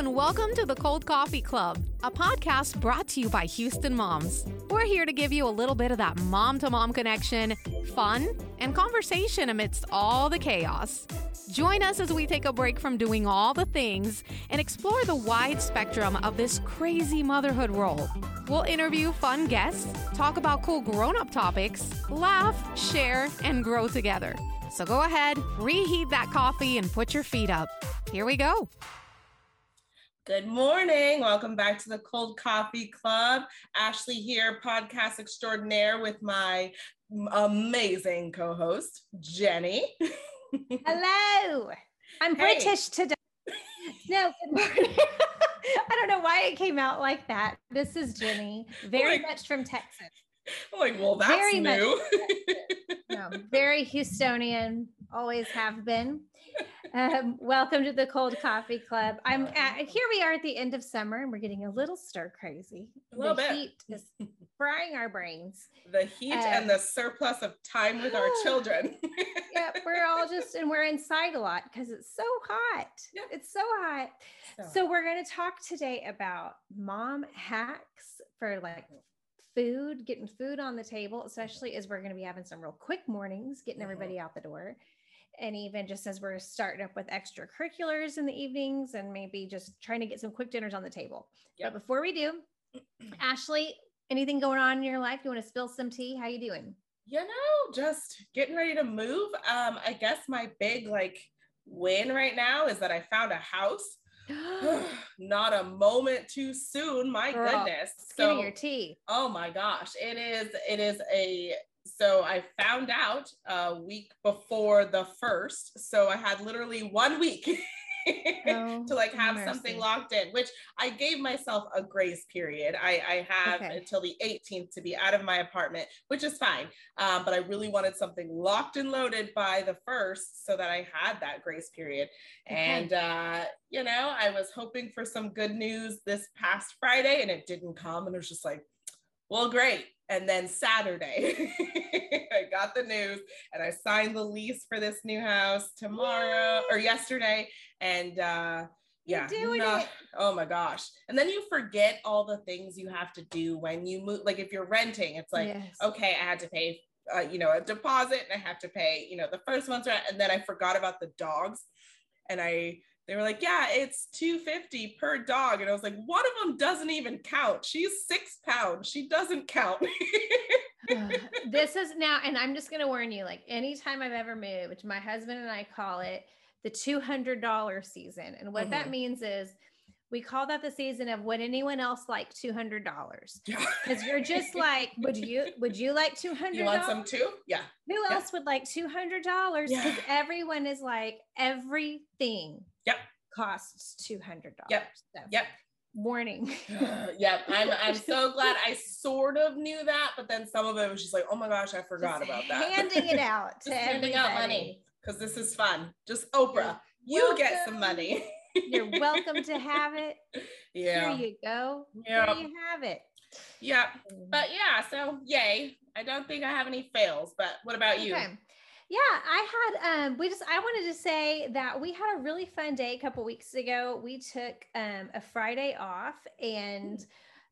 and welcome to the Cold Coffee Club, a podcast brought to you by Houston Moms. We're here to give you a little bit of that mom to mom connection, fun, and conversation amidst all the chaos. Join us as we take a break from doing all the things and explore the wide spectrum of this crazy motherhood role. We'll interview fun guests, talk about cool grown up topics, laugh, share, and grow together. So go ahead, reheat that coffee, and put your feet up. Here we go. Good morning. Welcome back to the Cold Coffee Club. Ashley here, podcast extraordinaire with my amazing co host, Jenny. Hello. I'm hey. British today. No, good morning. I don't know why it came out like that. This is Jenny, very like, much from Texas. I'm like, well, that's very new. no, very Houstonian, always have been. Um, welcome to the Cold Coffee Club. I'm at, here. We are at the end of summer, and we're getting a little stir crazy. A little the bit. heat is frying our brains. The heat um, and the surplus of time with our children. yeah, we're all just and we're inside a lot because it's so hot. Yeah. It's so hot. So, so we're going to talk today about mom hacks for like food, getting food on the table, especially as we're going to be having some real quick mornings, getting mm-hmm. everybody out the door and even just as we're starting up with extracurriculars in the evenings and maybe just trying to get some quick dinners on the table. Yep. But before we do, Ashley, anything going on in your life? You want to spill some tea? How you doing? You know, just getting ready to move. Um, I guess my big like win right now is that I found a house. Not a moment too soon. My Girl, goodness. So your tea. Oh my gosh. It is, it is a so I found out a week before the first. So I had literally one week oh, to like have mercy. something locked in, which I gave myself a grace period. I, I have okay. until the 18th to be out of my apartment, which is fine. Um, but I really wanted something locked and loaded by the first so that I had that grace period. Okay. And, uh, you know, I was hoping for some good news this past Friday and it didn't come. And it was just like, well, great. And then Saturday, I got the news and I signed the lease for this new house tomorrow or yesterday. And uh, yeah, not, oh my gosh. And then you forget all the things you have to do when you move. Like if you're renting, it's like, yes. okay, I had to pay, uh, you know, a deposit and I have to pay, you know, the first month's rent. And then I forgot about the dogs. And I they were like, yeah, it's 250 per dog. And I was like, one of them doesn't even count. She's six pounds. She doesn't count. this is now, and I'm just going to warn you like, anytime I've ever moved, my husband and I call it the $200 season. And what mm-hmm. that means is, we call that the season of would anyone else like two hundred dollars? Because you're just like, would you would you like two hundred? You want some too? Yeah. Who yeah. else would like two hundred dollars? Because yeah. everyone is like everything. Yep. Costs two hundred dollars. Yep. So, yep. Warning. Uh, yep. I'm I'm so glad I sort of knew that, but then some of it was just like, oh my gosh, I forgot just about that. Handing it out to handing out money because this is fun. Just Oprah, you get some money. You're welcome to have it. Yeah. Here you go. Yeah. There you have it. Yeah. Mm. But yeah, so yay. I don't think I have any fails, but what about you? Okay. Yeah, I had um we just I wanted to say that we had a really fun day a couple weeks ago. We took um a Friday off and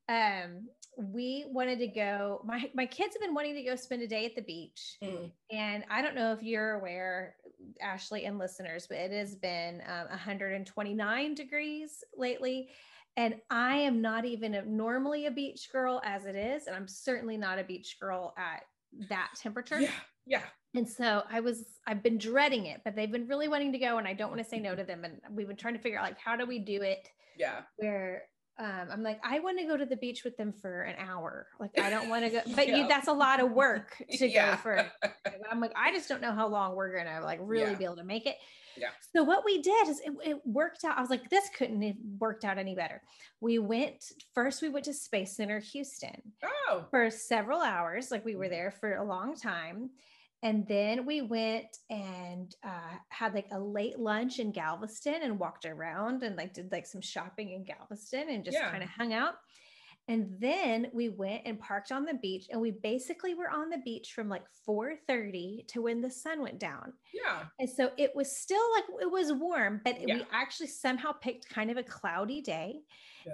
um we wanted to go my my kids have been wanting to go spend a day at the beach. Mm. and i don't know if you're aware ashley and listeners but it has been um, 129 degrees lately. And i am not even a, normally a beach girl as it is and i'm certainly not a beach girl at that temperature. Yeah yeah and so i was i've been dreading it but they've been really wanting to go and i don't want to say no to them and we've been trying to figure out like how do we do it yeah where um, I'm like, I want to go to the beach with them for an hour. Like, I don't want to go, but yeah. you, that's a lot of work to yeah. go for. I'm like, I just don't know how long we're gonna like really yeah. be able to make it. Yeah. So what we did is it, it, worked out. I was like, this couldn't have worked out any better. We went first. We went to Space Center Houston. Oh. For several hours. Like we were there for a long time. And then we went and uh, had like a late lunch in Galveston and walked around and like did like some shopping in Galveston and just yeah. kind of hung out. And then we went and parked on the beach and we basically were on the beach from like 4:30 to when the sun went down. Yeah. And so it was still like it was warm, but Yeah. we actually somehow picked kind of a cloudy day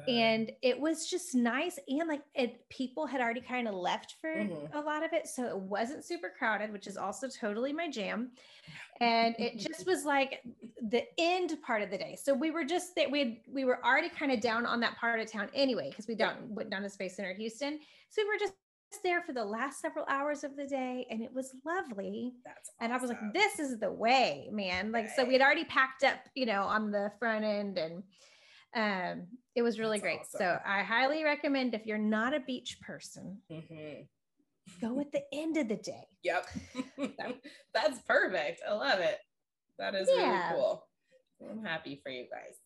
And it was just nice and like it people had already kind of left for Mhm. a lot of it so it wasn't super crowded which is also totally my jam and it just was like the end part of the day. So we were just that we had, we were already kind of down on that part of town anyway because we down went down to space center houston. So we were just there for the last several hours of the day and it was lovely That's and I was like, this is the way, man. Like, so we had already packed up, you know, on the front end and um it was really That's great. awesome. So I highly recommend if you're not a beach person, Mhm. go at the end of the day. Yep. That's perfect. I love it. That is Yeah. really cool. I'm happy for you guys.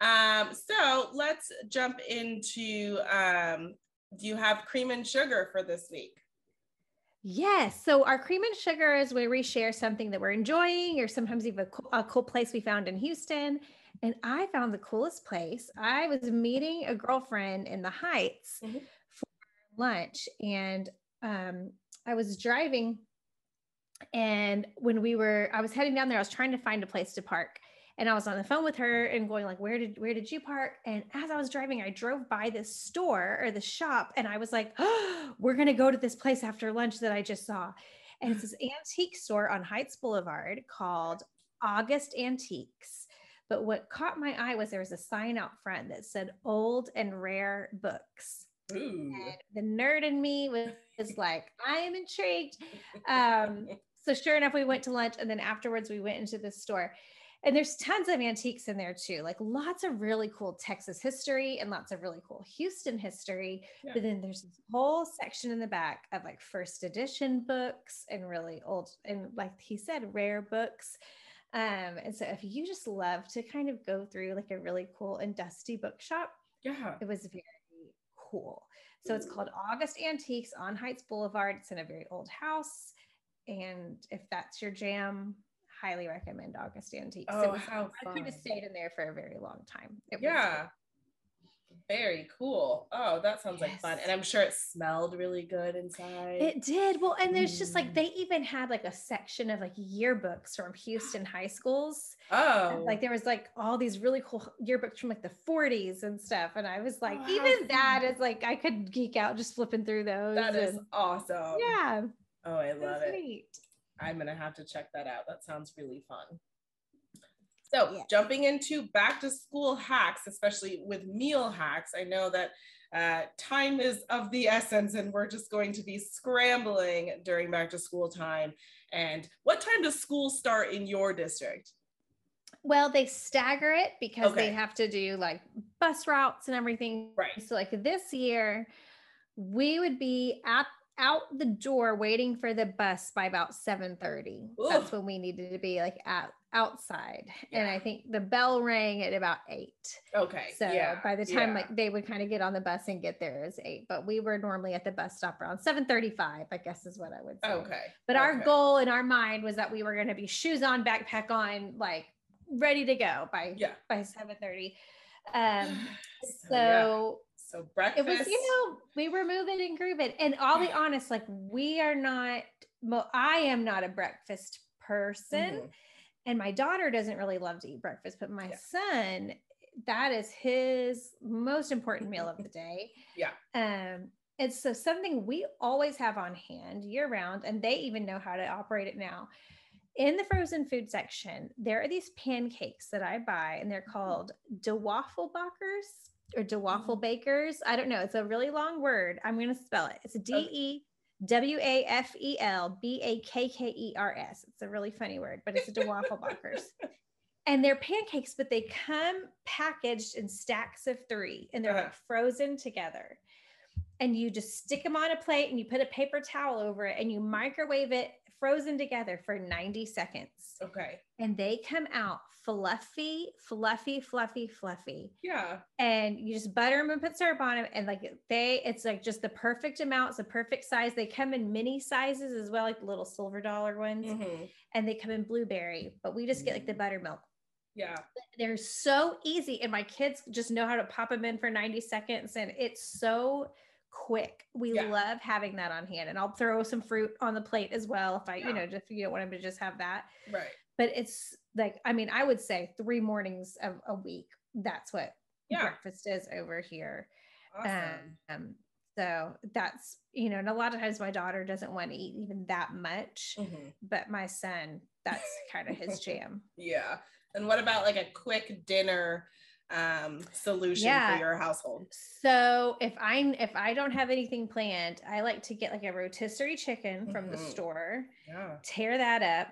Um, so let's jump into um, do you have cream and sugar for this week? Yes. So our cream and sugar is where we share something that we're enjoying, or sometimes even a cool, a cool place we found in Houston. And I found the coolest place. I was meeting a girlfriend in the Heights Mhm. for lunch, and um, I was driving. And when we were, I was heading down there. I was trying to find a place to park, and I was on the phone with her and going like, "Where did where did you park?" And as I was driving, I drove by this store or the shop, and I was like, oh, "We're gonna go to this place after lunch that I just saw." And it's this antique store on Heights Boulevard called August Antiques. But what caught my eye was there was a sign out front that said "Old and Rare Books." The nerd in me was, was like, I am intrigued. Um, so sure enough, we went to lunch and then afterwards we went into the store. And there's tons of antiques in there too, like lots of really cool Texas history and lots of really cool Houston history. Yeah. But then there's this whole section in the back of like first edition books and really old and like he said, rare books. Um, and so if you just love to kind of go through like a really cool and dusty bookshop, yeah. it was very cool. So it's called August Antiques on Heights Boulevard. It's in a very old house. And if that's your jam, highly recommend August Antiques. It Oh, was- how I could have stayed in there for a very long time. It was Yeah. Very cool. Oh, that sounds like fun. And I'm sure it smelled really good inside. It did. Well, and there's just Mm. like they even had like a section of like yearbooks from Houston high schools. oh, And, Like there was like all these really cool yearbooks from like the 40s and stuff. And I was like, Oh, even that fun. is like I could geek out just flipping through those. that is awesome. yeah. Oh, I love it. neat. I'm gonna have to check that out. That sounds really fun. So Yeah. jumping into back to school hacks, especially with meal hacks, I know that uh, time is of the essence, and we're just going to be scrambling during back to school time. And what time does school start in your district? Well, they stagger it because Okay. they have to do like bus routes and everything. Right. So, like this year, we would be at out the door waiting for the bus by about 7:30. That's when we needed to be like out outside. And I think the bell rang at about eight. Okay. So yeah, by the time yeah. like they would kind of get on the bus and get there is eight, but we were normally at the bus stop around 7:35, I guess is what I would say. okay. But our goal in our mind was that we were going to be shoes on, backpack on, like ready to go by Yeah. by 7:30. Um So, yeah. so So breakfast. it was, you know, we were moving and grooving. And I'll be honest, like we are not I am not a breakfast person. Mhm. And my daughter doesn't really love to eat breakfast, but my Yeah. son, that is his most important meal of the day. Yeah. Um, and so something we always have on hand year round, and they even know how to operate it now. In the frozen food section, there are these pancakes that I buy, and they're called Dewafelbakkers or DeWaffle Bakers. I don't know. It's a really long word. I'm going to spell it. It's D E W A F E L B A K K E R S. It's a really funny word, but it's a Dewafelbakkers. and they're pancakes, but they come packaged in stacks of three and they're like Uh-huh. frozen together. And you just stick them on a plate and you put a paper towel over it and you microwave it frozen together for 90 seconds. Okay. And they come out fluffy, fluffy, fluffy, fluffy Yeah. and you just butter them and put syrup on them and like they it's like just the perfect amount it's the perfect size they come in mini sizes as well like the little silver dollar ones Mhm. and they come in blueberry but we just get like the buttermilk Yeah. They're so easy. And my kids just know how to pop them in for 90 seconds. And it's so quick. We yeah. love having that on hand. And I'll throw some fruit on the plate as well if I, yeah. you know, just you don't want them to just have that. Right. But it's like, I mean, I would say three mornings of a week. That's what yeah. breakfast is over here. Awesome. Um, so that's, you know, and a lot of times my daughter doesn't want to eat even that much, mm-hmm. but my son, that's kind of his jam. Yeah. And what about like a quick dinner um solution yeah. for your household? So if I'm if I don't have anything planned, I like to get like a rotisserie chicken mm-hmm. from the mm-hmm. store, yeah. tear that up,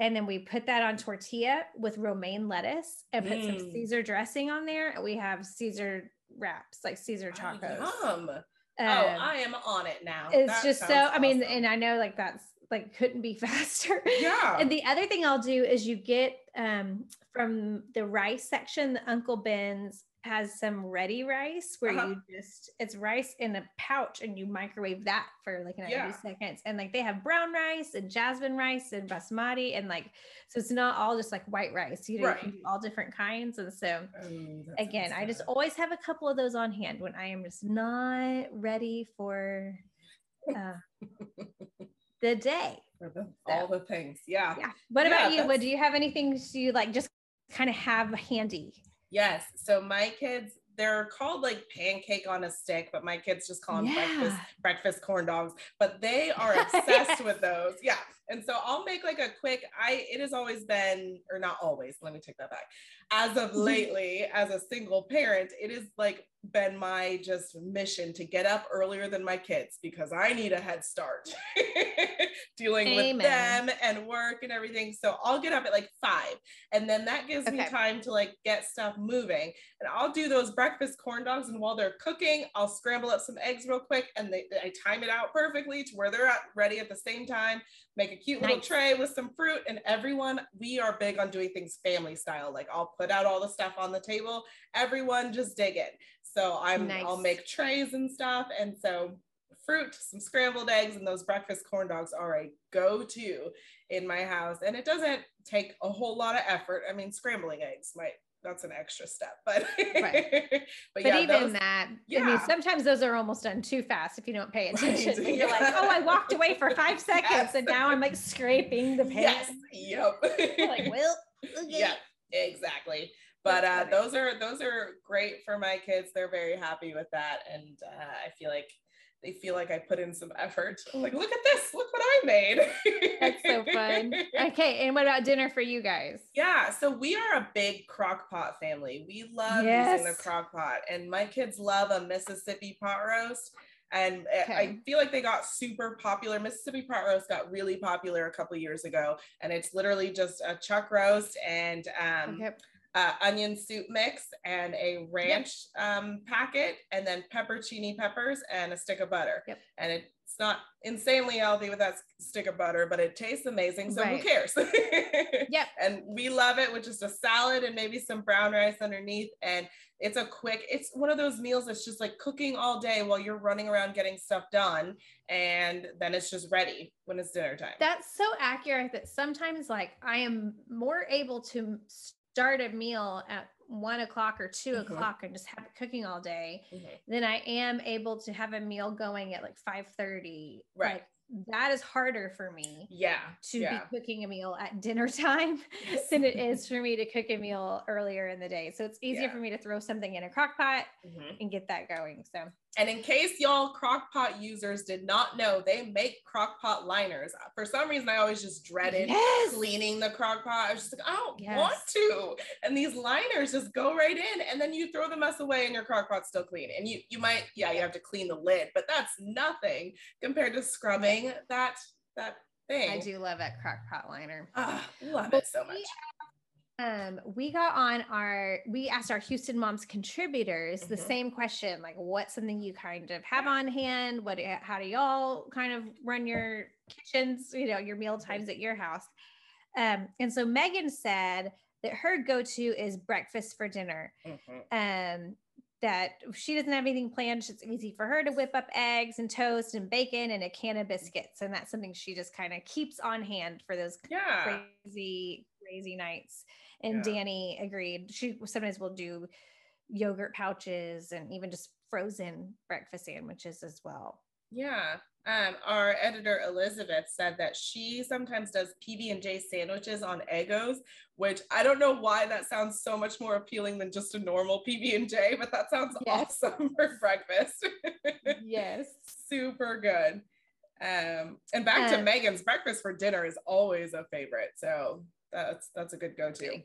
and then we put that on tortilla with romaine lettuce and put mm. some Caesar dressing on there. And we have Caesar wraps, like Caesar tacos. Oh, um, oh, I am on it now. It's that just so, awesome. I mean, and I know like that's like couldn't be faster. Yeah. and the other thing I'll do is you get um from the rice section, the Uncle Ben's has some ready rice where uh-huh. you just it's rice in a pouch and you microwave that for like 90 yeah. seconds and like they have brown rice and jasmine rice and basmati and like so it's not all just like white rice you know right. you can do all different kinds and so oh, again i just always have a couple of those on hand when i am just not ready for uh, the day the, so, all the things yeah yeah what yeah, about you what do you have anything you like just kind of have handy Yes. So my kids, they're called like pancake on a stick, but my kids just call them yeah. breakfast breakfast corn dogs. But they are obsessed with those. Yeah. And so I'll make like a quick, I it has always been, or not always, let me take that back. As of mm-hmm. lately, as a single parent, it is like been my just mission to get up earlier than my kids because I need a head start dealing Amen. with them and work and everything. So I'll get up at like five and then that gives okay. me time to like get stuff moving. And I'll do those breakfast corn dogs. And while they're cooking, I'll scramble up some eggs real quick and they, I time it out perfectly to where they're at ready at the same time. Make a cute nice. little tray with some fruit. And everyone, we are big on doing things family style. Like I'll put out all the stuff on the table. Everyone just dig it. So I'm nice. I'll make trays and stuff. And so fruit, some scrambled eggs, and those breakfast corn dogs are a go-to in my house. And it doesn't take a whole lot of effort. I mean, scrambling eggs might that's an extra step, but right. but, but yeah, even those, that, yeah. I mean, sometimes those are almost done too fast if you don't pay attention. Right. You're like, oh, I walked away for five seconds, yes. and now I'm like scraping the pan. Yes. Yep. like, well, okay. yeah, exactly but uh, those are those are great for my kids. They're very happy with that, and uh, I feel like they feel like I put in some effort. I'm like, look at this, look what I made. That's so fun. Okay, and what about dinner for you guys? Yeah, so we are a big crock pot family. We love yes. using the crock pot, and my kids love a Mississippi pot roast. And okay. I feel like they got super popular. Mississippi pot roast got really popular a couple years ago, and it's literally just a chuck roast and um, okay uh, onion soup mix and a ranch yep. um, packet, and then peppercini peppers and a stick of butter. Yep. And it's not insanely healthy with that stick of butter, but it tastes amazing. So right. who cares? yep. And we love it with just a salad and maybe some brown rice underneath. And it's a quick, it's one of those meals that's just like cooking all day while you're running around getting stuff done. And then it's just ready when it's dinner time. That's so accurate that sometimes like I am more able to start a meal at one o'clock or 2 mm-hmm. o'clock and just have it cooking all day, mm-hmm. then I am able to have a meal going at like 5 30. Right. Like that is harder for me. Yeah. To yeah. be cooking a meal at dinner time than it is for me to cook a meal earlier in the day. So it's easier yeah. for me to throw something in a crock pot mm-hmm. and get that going. So and in case y'all crock pot users did not know, they make crock pot liners. For some reason, I always just dreaded yes. cleaning the crock pot. I was just like, I don't yes. want to. And these liners just go right in, and then you throw the mess away, and your crock pot's still clean. And you you might, yeah, you have to clean the lid, but that's nothing compared to scrubbing that that thing. I do love that crock pot liner. Ah, love but it so much um, we got on our, we asked our Houston Moms contributors mm-hmm. the same question, like what's something you kind of have on hand? What, how do y'all kind of run your kitchens, you know, your meal times at your house? Um, and so Megan said that her go-to is breakfast for dinner. Mm-hmm. Um, that she doesn't have anything planned. It's easy for her to whip up eggs and toast and bacon and a can of biscuits. And that's something she just kind of keeps on hand for those yeah. crazy, crazy nights. And yeah. Danny agreed. She sometimes will do yogurt pouches and even just frozen breakfast sandwiches as well. Yeah. Um, our editor Elizabeth said that she sometimes does PB and J sandwiches on Eggos, which I don't know why that sounds so much more appealing than just a normal PB and J, but that sounds yes. awesome for breakfast. yes, super good. Um, and back to Megan's breakfast for dinner is always a favorite, so that's that's a good go-to.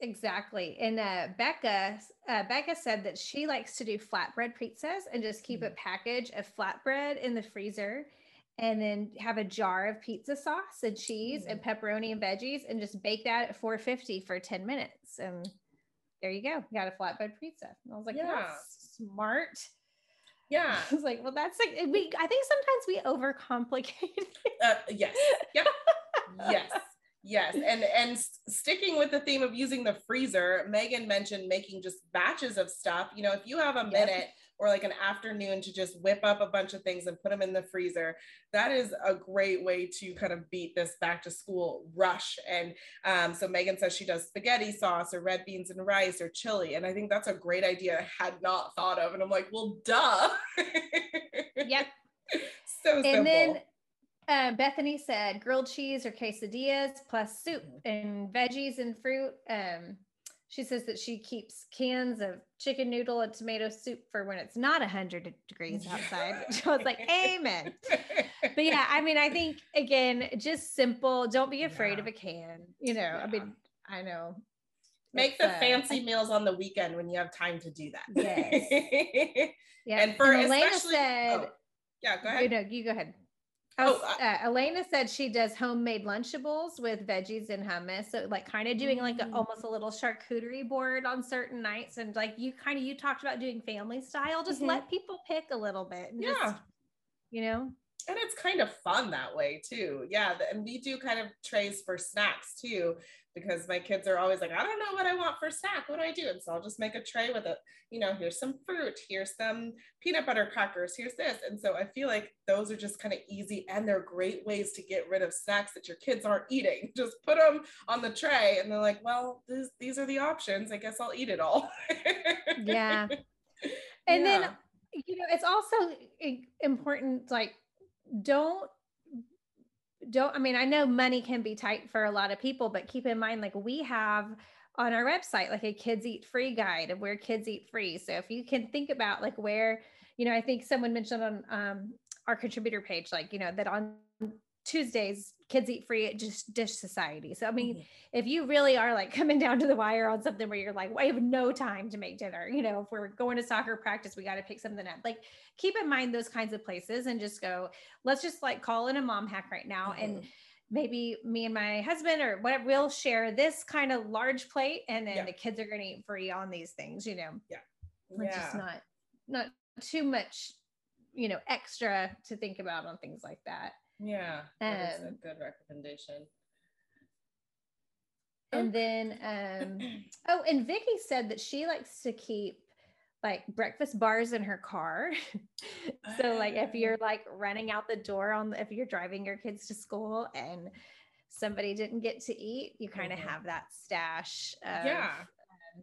Exactly. And uh, Becca, uh, Becca said that she likes to do flatbread pizzas and just keep a mm. package of flatbread in the freezer and then have a jar of pizza sauce and cheese mm. and pepperoni and veggies and just bake that at 450 for 10 minutes. And there you go. You got a flatbread pizza. And I was like, yeah. smart. Yeah. I was like, well, that's like, we, I think sometimes we overcomplicate. Uh, yes. Yep. yes. Yes, and and sticking with the theme of using the freezer, Megan mentioned making just batches of stuff. You know, if you have a minute yep. or like an afternoon to just whip up a bunch of things and put them in the freezer, that is a great way to kind of beat this back to school rush. And um, so Megan says she does spaghetti sauce or red beans and rice or chili, and I think that's a great idea. I had not thought of, and I'm like, well, duh. yep. so and simple. Then- uh, Bethany said grilled cheese or quesadillas plus soup and veggies and fruit. Um, she says that she keeps cans of chicken noodle and tomato soup for when it's not 100 degrees outside. I was like, Amen. But yeah, I mean, I think again, just simple. Don't be afraid yeah. of a can. You know, yeah. I mean, I know. Make the uh, fancy meals on the weekend when you have time to do that. Yes. yeah. And for and Elena said, oh, yeah, go ahead. You know, you go ahead. Oh, uh, Elena said she does homemade Lunchables with veggies and hummus. So like kind of doing like a, mm. almost a little charcuterie board on certain nights. And like you kind of, you talked about doing family style, just mm-hmm. let people pick a little bit. yeah. Just, you know? And it's kind of fun that way too. Yeah. And we do kind of trays for snacks too because my kids are always like, I don't know what I want for snack. What do I do? And so I'll just make a tray with it. You know, here's some fruit, here's some peanut butter crackers, here's this. And so I feel like those are just kind of easy and they're great ways to get rid of snacks that your kids aren't eating. Just put them on the tray and they're like, well, this, these are the options. I guess I'll eat it all. yeah. And yeah. then, you know, it's also important, like, don't don't i mean i know money can be tight for a lot of people but keep in mind like we have on our website like a kids eat free guide of where kids eat free. So if you can think about like where you know i think someone mentioned on um, our contributor page like you know that on Tuesdays, kids eat free at just Dish Society. So, I mean, mm-hmm. if you really are like coming down to the wire on something where you're like, well, I have no time to make dinner, you know, if we're going to soccer practice, we got to pick something up. Like, keep in mind those kinds of places and just go, let's just like call in a mom hack right now. Mm-hmm. And maybe me and my husband or whatever, we'll share this kind of large plate and then yeah. the kids are going to eat free on these things, you know? Yeah. It's yeah. just not, not too much, you know, extra to think about on things like that. Yeah, that's um, a good recommendation. And then, um, oh, and Vicky said that she likes to keep like breakfast bars in her car. so, like, if you're oh. like running out the door on, the, if you're driving your kids to school and somebody didn't get to eat, you kind of mm-hmm. have that stash. Of, yeah. Um,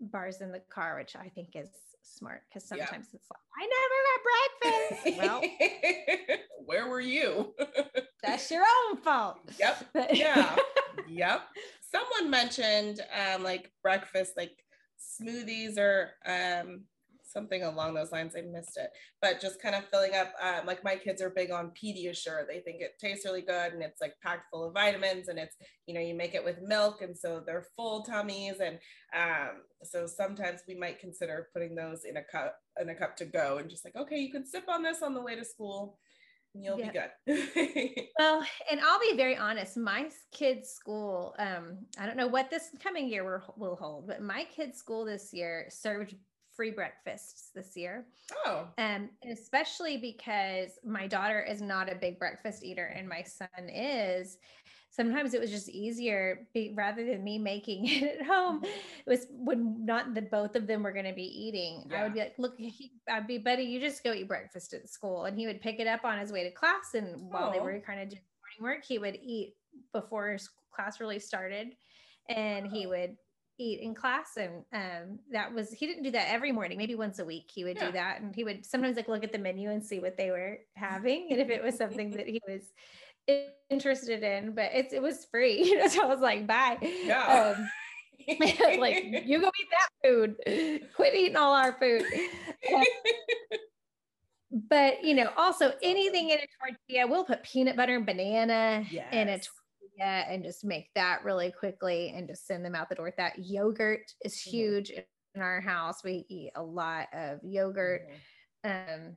bars in the car, which I think is smart because sometimes yeah. it's like, I never had breakfast. well, where were you? that's your own fault. Yep. yeah. yep. Someone mentioned um, like breakfast, like smoothies or um, something along those lines. I missed it, but just kind of filling up. Um, like my kids are big on Pediasure. They think it tastes really good and it's like packed full of vitamins and it's you know you make it with milk and so they're full tummies and um, so sometimes we might consider putting those in a cup in a cup to go and just like okay you can sip on this on the way to school and you'll yeah. be good. well, and I'll be very honest. My kids' school, um, I don't know what this coming year will hold, but my kids' school this year served free breakfasts this year. Oh. Um, especially because my daughter is not a big breakfast eater and my son is. sometimes it was just easier be, rather than me making it at home. Mm-hmm. It was when not the both of them were going to be eating. Yeah. I would be like, look, he, I'd be, buddy, you just go eat breakfast at school. And he would pick it up on his way to class. And while they were kind of doing morning work, he would eat before class really started. And he would eat in class and um, that was he didn't do that every morning maybe once a week he would yeah. do that and he would sometimes like look at the menu and see what they were having and if it was something that he was interested in, but it's it was free. You know, so I was like, bye. Yeah. Um, like you go eat that food. Quit eating all our food. but you know, also anything in a tortilla, we'll put peanut butter and banana yes. in a tortilla and just make that really quickly and just send them out the door. That yogurt is mm-hmm. huge mm-hmm. in our house. We eat a lot of yogurt. Mm-hmm. Um,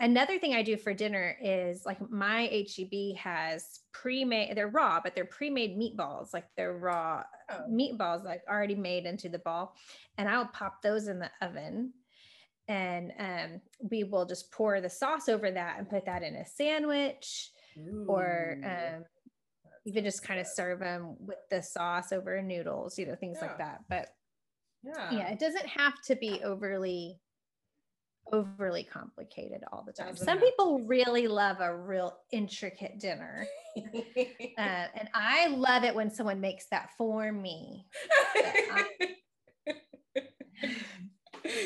Another thing I do for dinner is like my HEB has pre-made, they're raw, but they're pre-made meatballs, like they're raw oh. meatballs like already made into the ball. And I'll pop those in the oven and um, we will just pour the sauce over that and put that in a sandwich Ooh. or um, even just kind of serve them with the sauce over noodles, you know, things yeah. like that. But yeah. yeah, it doesn't have to be overly overly complicated all the time. Some people really love a real intricate dinner. uh, and I love it when someone makes that for me.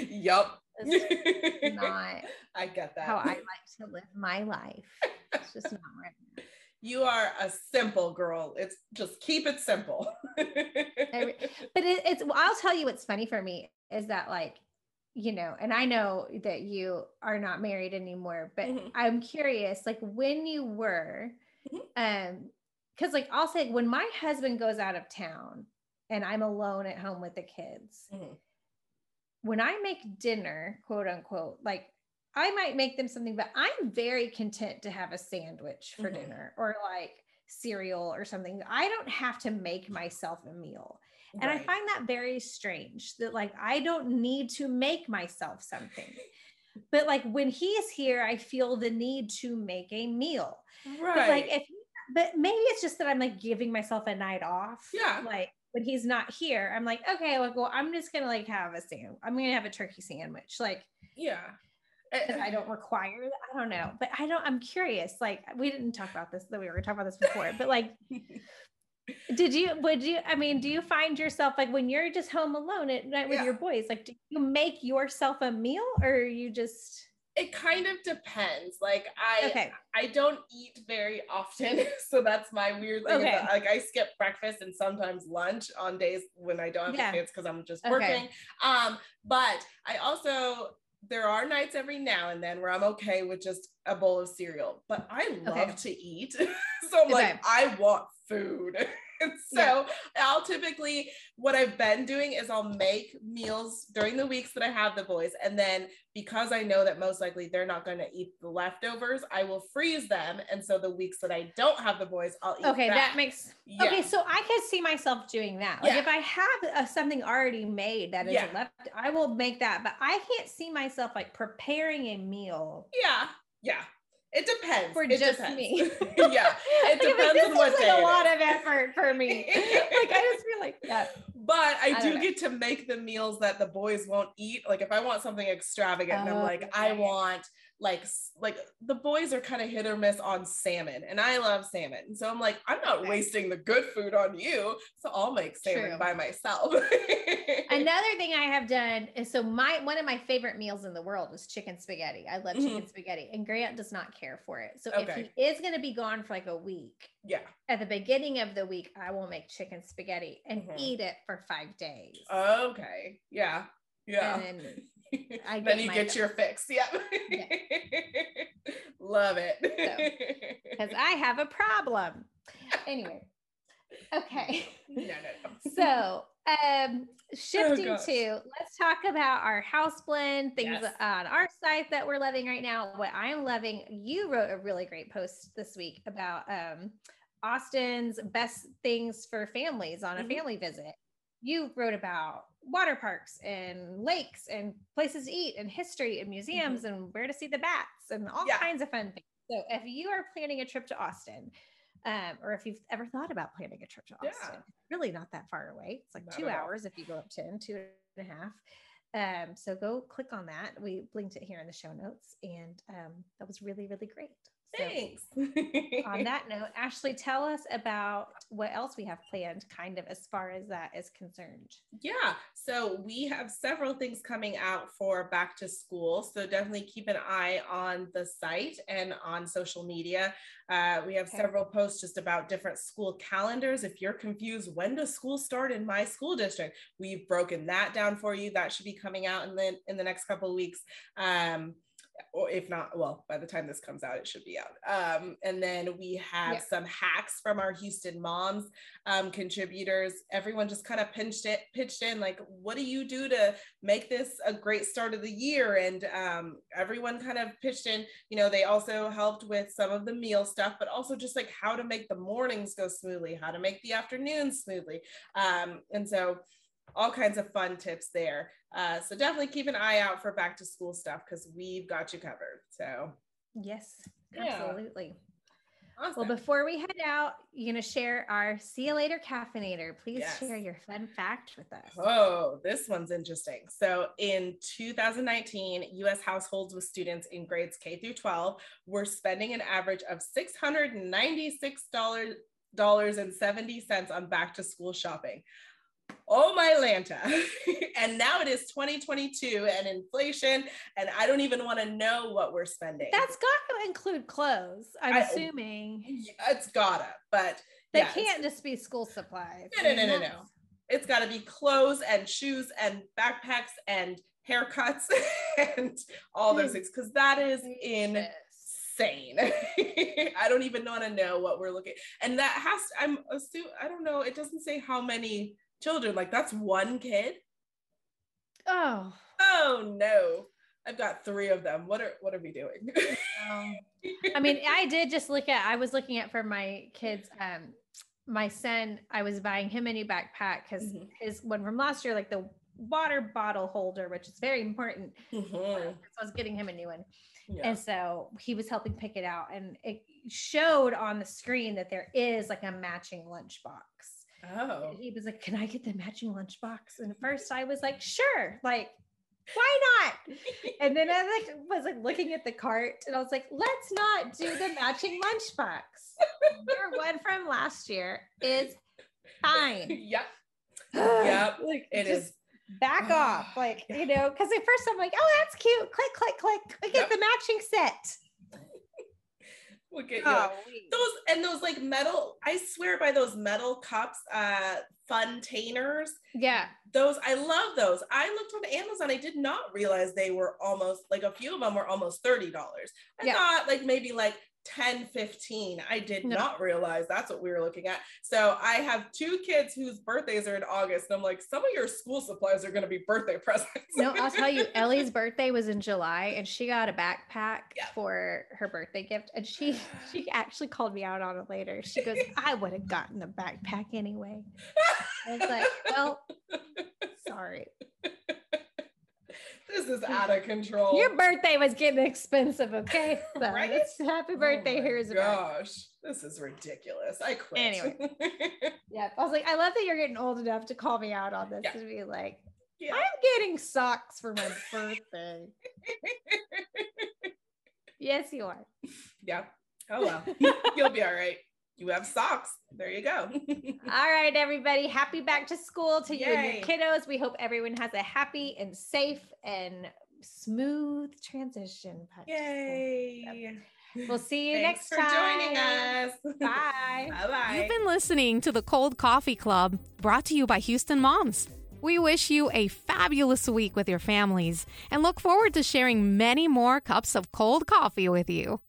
yup. not I get that. How I like to live my life. It's just not right now. You are a simple girl. It's just keep it simple. but it, it's I'll tell you what's funny for me is that like you know, and I know that you are not married anymore, but mm-hmm. I'm curious, like when you were, mm-hmm. um, because like I'll say when my husband goes out of town and I'm alone at home with the kids, mm-hmm. when I make dinner, quote unquote, like I might make them something, but I'm very content to have a sandwich for mm-hmm. dinner or like cereal or something. I don't have to make myself a meal. And right. I find that very strange that like I don't need to make myself something. but like when he's here, I feel the need to make a meal. Right. But like if but maybe it's just that I'm like giving myself a night off. Yeah. Like when he's not here, I'm like, okay, like, well, I'm just gonna like have a sandwich. I'm gonna have a turkey sandwich. Like, yeah. I don't require that. I don't know, but I don't. I'm curious. Like, we didn't talk about this. That we were talking about this before, but like, did you would you i mean do you find yourself like when you're just home alone at night with yeah. your boys like do you make yourself a meal or you just it kind of depends like i okay. i don't eat very often so that's my weird thing okay. like i skip breakfast and sometimes lunch on days when i don't have yeah. kids because i'm just working okay. um but i also there are nights every now and then where I'm okay with just a bowl of cereal, but I love okay. to eat. so I'm okay. like, I want food. so yeah. I'll typically, what I've been doing is I'll make meals during the weeks that I have the boys. And then because I know that most likely they're not going to eat the leftovers, I will freeze them. And so the weeks that I don't have the boys, I'll eat. Okay, that, that makes, yeah. okay. So I can see myself doing that. Like yeah. if I have a, something already made that is left, I will make that. But I can't see myself like preparing a meal. Yeah. Yeah. It depends. For it just depends. me. yeah. It depends like, on what day. Like a lot of effort for me. like I just feel like that. But I, I do get to make the meals that the boys won't eat. Like if I want something extravagant, oh, and I'm like, okay. I want like like the boys are kind of hit or miss on salmon and i love salmon so i'm like i'm not okay. wasting the good food on you so i'll make salmon True. by myself another thing i have done is so my one of my favorite meals in the world is chicken spaghetti i love chicken mm-hmm. spaghetti and grant does not care for it so okay. if he is going to be gone for like a week yeah at the beginning of the week i will make chicken spaghetti and mm-hmm. eat it for five days okay yeah yeah and I then you get your fix. Yep. Yeah. Love it. Because so, I have a problem. Anyway. Okay. No, no, no. So um shifting oh, to let's talk about our house blend things yes. on our site that we're loving right now what i'm loving you wrote a really great post this week about um austin's best things for families on a mm-hmm. family visit you wrote about water parks and lakes and places to eat and history and museums mm-hmm. and where to see the bats and all yeah. kinds of fun things. So if you are planning a trip to Austin, Um, or if you've ever thought about planning a trip to Austin, yeah. really not that far away. It's like not two hours if you go up 10, two and a half. Um, so go click on that. We linked it here in the show notes, and um, that was really, really great. Thanks. So, on that note, Ashley, tell us about what else we have planned, kind of as far as that is concerned. Yeah. So we have several things coming out for back to school. So definitely keep an eye on the site and on social media. Uh, we have okay. several posts just about different school calendars. If you're confused, when does school start in my school district? We've broken that down for you. That should be coming out in the in the next couple of weeks. Um, or if not, well, by the time this comes out, it should be out. Um, and then we have yeah. some hacks from our Houston moms um, contributors. Everyone just kind of pinched it, pitched in, like, what do you do to make this a great start of the year? And um, everyone kind of pitched in. You know, they also helped with some of the meal stuff, but also just like how to make the mornings go smoothly, how to make the afternoons smoothly. Um, and so all kinds of fun tips there. Uh, so definitely keep an eye out for back to school stuff because we've got you covered. So yes, absolutely. Awesome. Well, before we head out, you're going to share our see you later caffeinator. Please yes. share your fun fact with us. Oh, this one's interesting. So, in 2019, US households with students in grades K through 12 were spending an average of $696.70 on back to school shopping oh my Lanta. and now it is 2022 and inflation, and I don't even want to know what we're spending. That's got to include clothes, I'm I, assuming. It's gotta, but they can't just be school supplies. No, no, no, no, no. It's got to be clothes and shoes and backpacks and haircuts and all those things because that is insane. I don't even want to know what we're looking. And that has to, I'm assuming I don't know. It doesn't say how many children. Like that's one kid. Oh. Oh no. I've got three of them. What are what are we doing? um, I mean, I did just look at I was looking at for my kids um my son, I was buying him a new backpack because mm-hmm. his one from last year, like the water bottle holder, which is very important. Mm-hmm. So I was getting him a new one. Yeah. And so he was helping pick it out. And it showed on the screen that there is like a matching lunchbox. Oh. And he was like, Can I get the matching lunchbox? And at first I was like, Sure. Like, why not? and then I like was like looking at the cart and I was like, let's not do the matching lunchbox. Your one from last year is fine. Yep. yep. like it is back oh, off. Like, you know, because at first I'm like, oh, that's cute. Click, click, click. Get yep. the matching set we'll get you oh, those and those like metal i swear by those metal cups uh funtainers. Yeah. Those i love those. I looked on amazon i did not realize they were almost like a few of them were almost $30 i yeah. thought like maybe like 10 15 i did no. not realize that's what we were looking at. So i have two kids whose birthdays are in august and i'm like some of your school supplies are going to be birthday presents. No i'll tell you ellie's birthday was in july and she got a backpack yeah. for her birthday gift and she she actually called me out on it later. She goes i would have gotten a backpack anyway. I was like well sorry is out of control. Your birthday was getting expensive, okay? So right? happy oh birthday. Oh Here's a gosh. This is ridiculous. I quit. Anyway. yeah. I was like, I love that you're getting old enough to call me out on this yeah. to be like, yeah. I'm getting socks for my birthday. yes, you are. Yeah. Oh well. You'll be all right you have socks. There you go. All right, everybody. Happy back to school to Yay. you and your kiddos. We hope everyone has a happy and safe and smooth transition. Yay. We'll see you Thanks next time. for joining us. Bye. bye bye. You've been listening to the Cold Coffee Club, brought to you by Houston Moms. We wish you a fabulous week with your families and look forward to sharing many more cups of cold coffee with you.